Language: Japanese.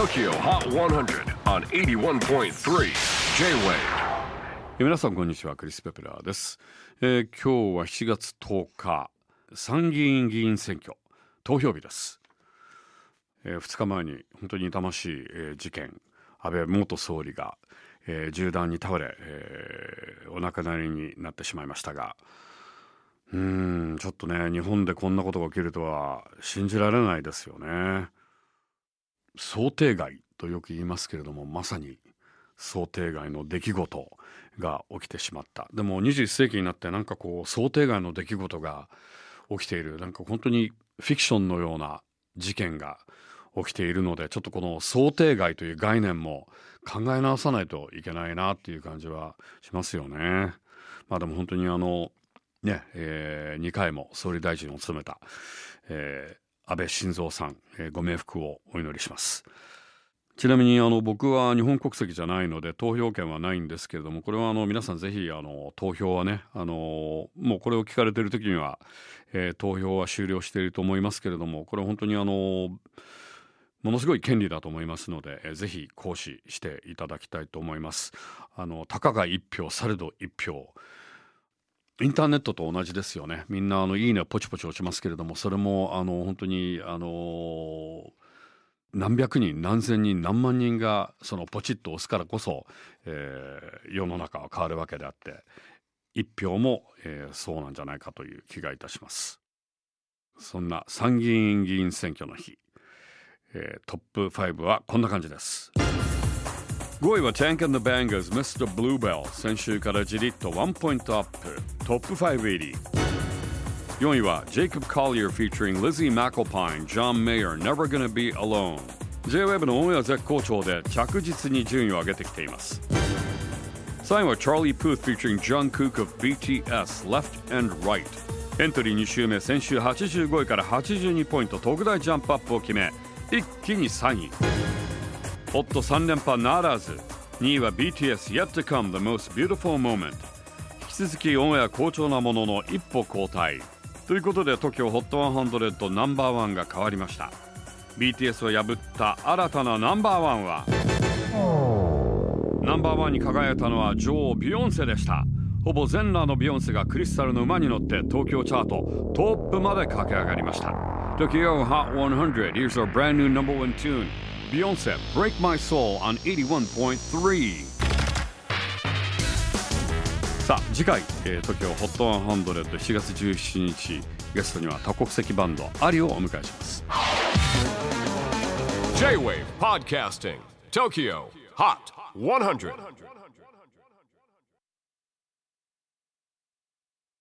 TOKYO HOT 100 on 81.3 J-WAVE. 皆さんこんにちはクリス・ペプラーです、えー今日は7月10日参議院議員選挙投票日です、え2日前に本当に痛ましい、えー事件安倍元総理が、えー銃弾に倒れ、えーお亡くなりになってしまいましたがうんちょっとね日本でこんなことが起きるとは信じられないですよね。想定外とよく言いますけれどもまさに想定外の出来事が起きてしまったでも21世紀になってなんかこう想定外の出来事が起きているなんか本当にフィクションのような事件が起きているのでちょっとこの想定外という概念も考え直さないといけないなっていう感じはしますよね。まあでも本当にあのね、え2回も総理大臣を務めた、えー安倍晋三さん、えーご冥福をお祈りします。ちなみにあの僕は日本国籍じゃないので投票権はないんですけれどもこれはあの皆さんぜひあの投票はねあのもうこれを聞かれている時には、えー投票は終了していると思いますけれどもこれ本当にあのものすごい権利だと思いますので、えーぜひ行使していただきたいと思います。あのたかが一票されど一票インターネットと同じですよね。みんなあのいいねポチポチ落ちますけれども、それもあの本当にあの何百人何千人何万人がそのポチッと押すからこそ、えー世の中は変わるわけであって、一票も、えーそうなんじゃないかという気がいたします。そんな参議院議員選挙の日、えートップ5はこんな感じです。5位は Tank and the Bangers Mr. Bluebell 先週からじりっとワンポイントアップトップ5入り4位は Jacob Collier featuring Lizzie McAlpine John Mayer Never Gonna Be Alone J-Web のオンエア絶好調で着実に順位を上げてきています3位は Charlie Puth featuring Jungkook of BTS Left and Right エントリー2週目先週85位から82ポイント特大ジャンプアップを決め一気に3位ホット3連覇ならず。2位は BTS Yet to Come The Most Beautiful Moment 引き続きオンエア好調なものの一歩後退。ということで TOKIOHOT100 ナンバーワンが変わりました。BTS を破った新たなナンバーワンは？ナンバーワンに輝いたのは女王ビヨンセでした。ほぼ全裸のビヨンセがクリスタルの馬に乗って東京チャートトップまで駆け上がりました。Tokyo Hot 100 Here's our brand new number one tune Beyonce Break My Soul on 81.3さあ次回、えー、TOKIOHOT1007 月17日ゲストには多国籍バンドアリをお迎えします J-WAVE PODCASTING TOKYO HOT 100